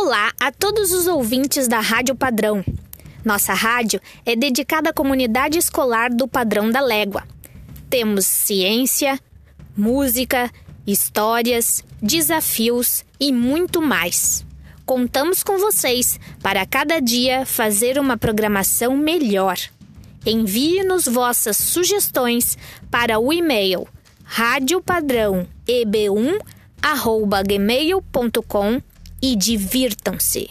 Olá a todos os ouvintes da Rádio Padrão. Nossa rádio é dedicada à comunidade escolar do Padrão da Légua. Temos ciência, música, histórias, desafios e muito mais. Contamos com vocês para cada dia fazer uma programação melhor. Envie-nos vossas sugestões para o e-mail radiopadrãoeb1@gmail.com e divirtam-se.